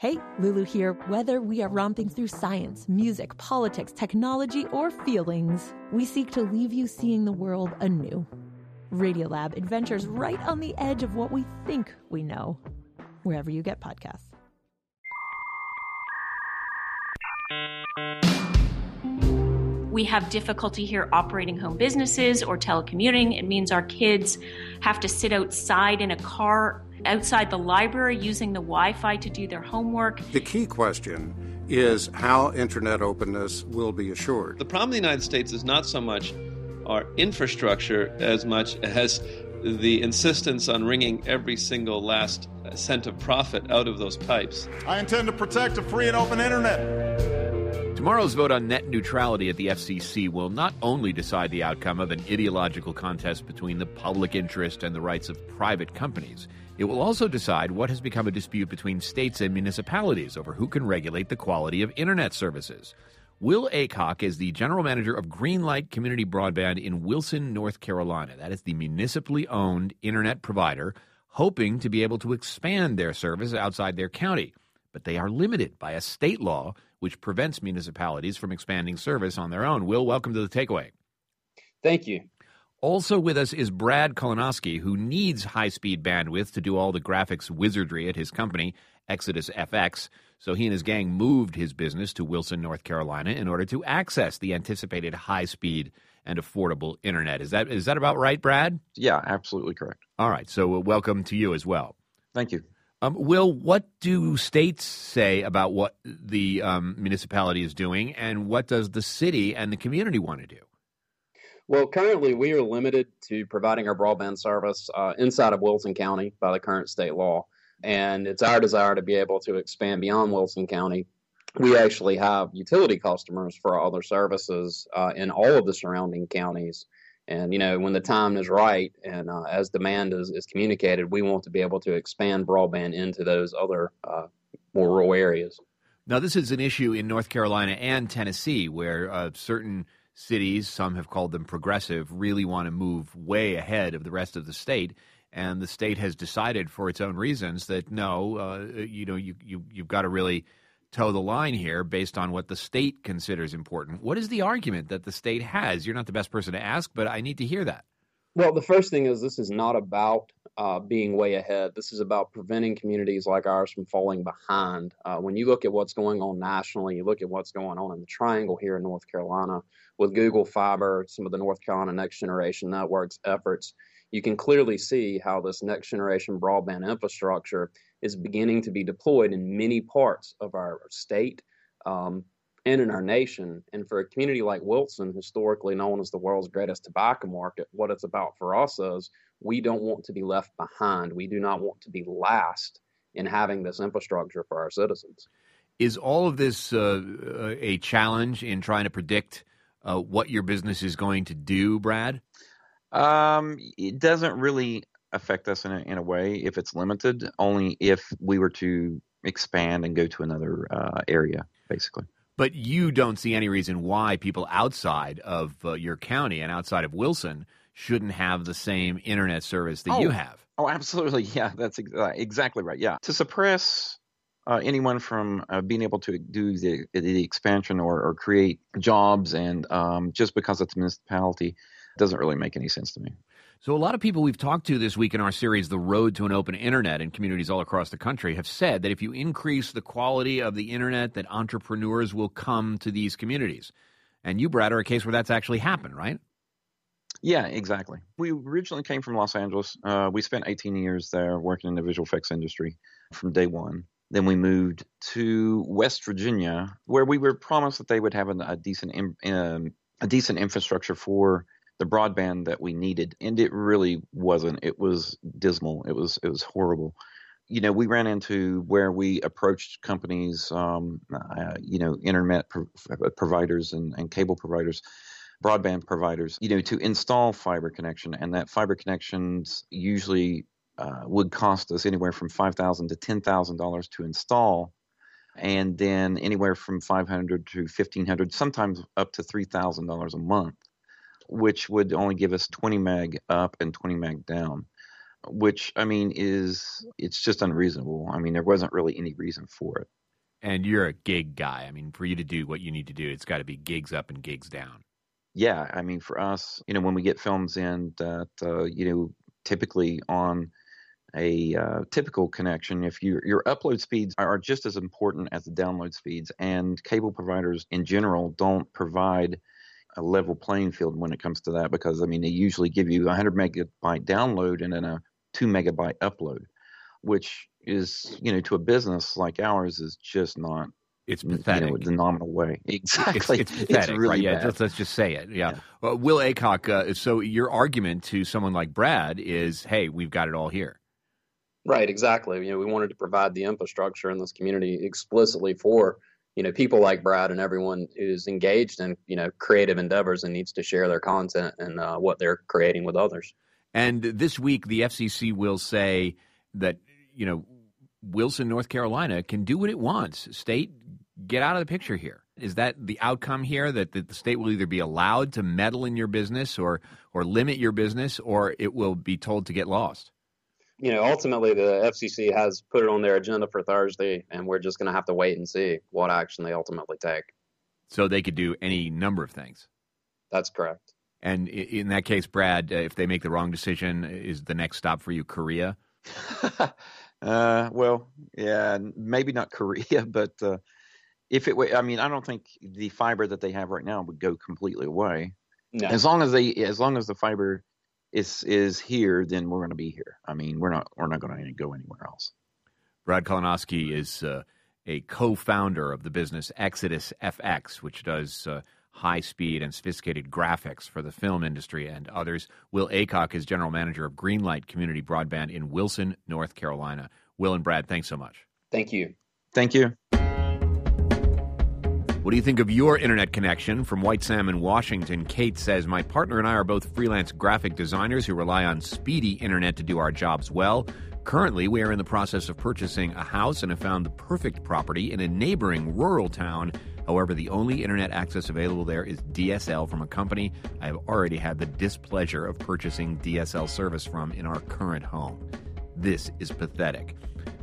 Hey, Lulu here. Whether we are romping through science, music, politics, technology, or feelings, we seek to leave you seeing the world anew. Radiolab adventures right on the edge of what we think we know, wherever you get podcasts. We have difficulty here operating home businesses or telecommuting. It means our kids have to sit outside in a car outside the library using the Wi Fi to do their homework. The key question is how internet openness will be assured. The problem in the United States is not so much our infrastructure as much as the insistence on wringing every single last cent of profit out of those pipes. I intend to protect a free and open internet. Tomorrow's vote on net neutrality at the FCC will not only decide the outcome of an ideological contest between the public interest and the rights of private companies. It will also decide what has become a dispute between states and municipalities over who can regulate the quality of internet services. Will Aycock is the general manager of Greenlight Community Broadband in Wilson, North Carolina. That is the municipally owned internet provider, hoping to be able to expand their service outside their county. But they are limited by a state law which prevents municipalities from expanding service on their own. Will, welcome to the takeaway. Thank you. Also with us is Brad Kalinoski, who needs high speed bandwidth to do all the graphics wizardry at his company, Exodus FX. So he and his gang moved his business to Wilson, North Carolina, in order to access the anticipated high speed and affordable internet. Is that is that about right, Brad? Yeah, absolutely correct. All right. So uh, welcome to you as well. Thank you. Um, Will, what do states say about what the um, municipality is doing, and what does the city and the community want to do? Well, currently we are limited to providing our broadband service uh, inside of Wilson County by the current state law. And it's our desire to be able to expand beyond Wilson County. We actually have utility customers for our other services uh, in all of the surrounding counties. And, you know, when the time is right and uh, as demand is, is communicated, we want to be able to expand broadband into those other uh, more rural areas. Now, this is an issue in North Carolina and Tennessee where uh, certain cities, some have called them progressive, really want to move way ahead of the rest of the state. And the state has decided, for its own reasons, that no, uh, you know, you, you you've got to really toe the line here based on what the state considers important. What is the argument that the state has? You're not the best person to ask, but I need to hear that. Well, the first thing is this is not about uh, being way ahead. This is about preventing communities like ours from falling behind. Uh, when you look at what's going on nationally, you look at what's going on in the Triangle here in North Carolina with Google Fiber, some of the North Carolina Next Generation Networks efforts, you can clearly see how this next generation broadband infrastructure is beginning to be deployed in many parts of our state, um, and in our nation. And for a community like Wilson, historically known as the world's greatest tobacco market, what it's about for us is we don't want to be left behind. We do not want to be last in having this infrastructure for our citizens. Is all of this uh, a challenge in trying to predict uh, what your business is going to do, Brad? Um, it doesn't really affect us in a, in a way if it's limited, only if we were to expand and go to another uh, area, basically. But you don't see any reason why people outside of uh, your county and outside of Wilson shouldn't have the same internet service that oh, you have. Oh, absolutely. Yeah, that's ex- uh, exactly right. Yeah. To suppress uh, anyone from uh, being able to do the, the expansion or, or create jobs and um, just because it's a municipality doesn't really make any sense to me. So, a lot of people we've talked to this week in our series, The Road to an Open Internet, in communities all across the country, have said that if you increase the quality of the internet, that entrepreneurs will come to these communities. And you, Brad, are a case where that's actually happened, right? Yeah, exactly. We originally came from Los Angeles. Uh, we spent 18 years there working in the visual effects industry from day one. Then we moved to West Virginia, where we were promised that they would have a decent um, a decent infrastructure for the broadband that we needed, and it really wasn't. It was dismal. It was it was horrible. You know, we ran into where we approached companies, um, uh, you know, internet pro- providers and, and cable providers, broadband providers, you know, to install fiber connection, and that fiber connections usually uh, would cost us anywhere from five thousand to ten thousand dollars to install, and then anywhere from five hundred to fifteen hundred, sometimes up to three thousand dollars a month which would only give us 20 meg up and 20 meg down. which I mean is it's just unreasonable. I mean, there wasn't really any reason for it. And you're a gig guy. I mean, for you to do what you need to do, it's got to be gigs up and gigs down. Yeah, I mean, for us, you know, when we get films in that, uh, you know, typically on a uh, typical connection, if you, your upload speeds are just as important as the download speeds, and cable providers in general don't provide a level playing field when it comes to that because I mean they usually give you a 100 megabyte download and then a two megabyte upload, which is you know to a business like ours is just not. It's pathetic. You know, the nominal way. Exactly. It's, it's pathetic. It's really right? Yeah. Let's, let's, just say it. Yeah. yeah. Uh, Will Aycock, Uh, so your argument to someone like Brad is, hey, we've got it all here. Right. Exactly. You know, we wanted to provide the infrastructure in this community explicitly for you know people like Brad and everyone who's engaged in you know creative endeavors and needs to share their content and uh, what they're creating with others. And this week, the FCC will say that you know Wilson, North Carolina, can do what it wants. State, get out of the picture here. Is that the outcome here? That the state will either be allowed to meddle in your business or or limit your business, or it will be told to get lost you know, ultimately the FCC has put it on their agenda for Thursday, and we're just going to have to wait and see what action they ultimately take. So they could do any number of things. That's correct. And in that case, Brad, uh, if they make the wrong decision, is the next stop for you Korea? uh, well, yeah, maybe not Korea, but uh, if it were, I mean, I don't think the fiber that they have right now would go completely away. No. As long as they, as long as the fiber is is here, then we're going to be here. I mean, we're not we're not going to go anywhere else. Brad Kalinoski is uh, a co-founder of the business Exodus FX, which does uh, high-speed and sophisticated graphics for the film industry and others. Will Aycock is general manager of Greenlight Community Broadband in Wilson, North Carolina. Will and Brad, thanks so much. Thank you. Thank you. What do you think of your internet connection? From White Salmon, Washington, Kate says, My partner and I are both freelance graphic designers who rely on speedy internet to do our jobs well. Currently, we are in the process of purchasing a house and have found the perfect property in a neighboring rural town. However, the only internet access available there is DSL from a company I have already had the displeasure of purchasing DSL service from in our current home. This is pathetic.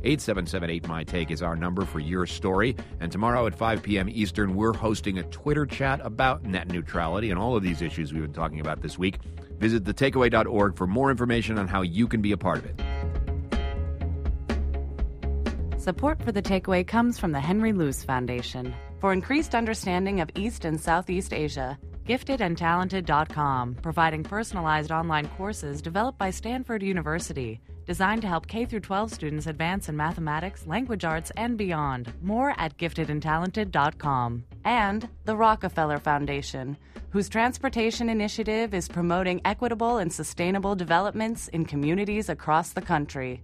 8778 My Take is our number for your story. And tomorrow at 5 p.m. Eastern, we're hosting a Twitter chat about net neutrality and all of these issues we've been talking about this week. Visit thetakeaway.org for more information on how you can be a part of it. Support for The Takeaway comes from the Henry Luce Foundation. For increased understanding of East and Southeast Asia, giftedandtalented.com, providing personalized online courses developed by Stanford University designed to help K 12 students advance in mathematics, language arts, and beyond. More at giftedandtalented.com. And the Rockefeller Foundation, whose transportation initiative is promoting equitable and sustainable developments in communities across the country.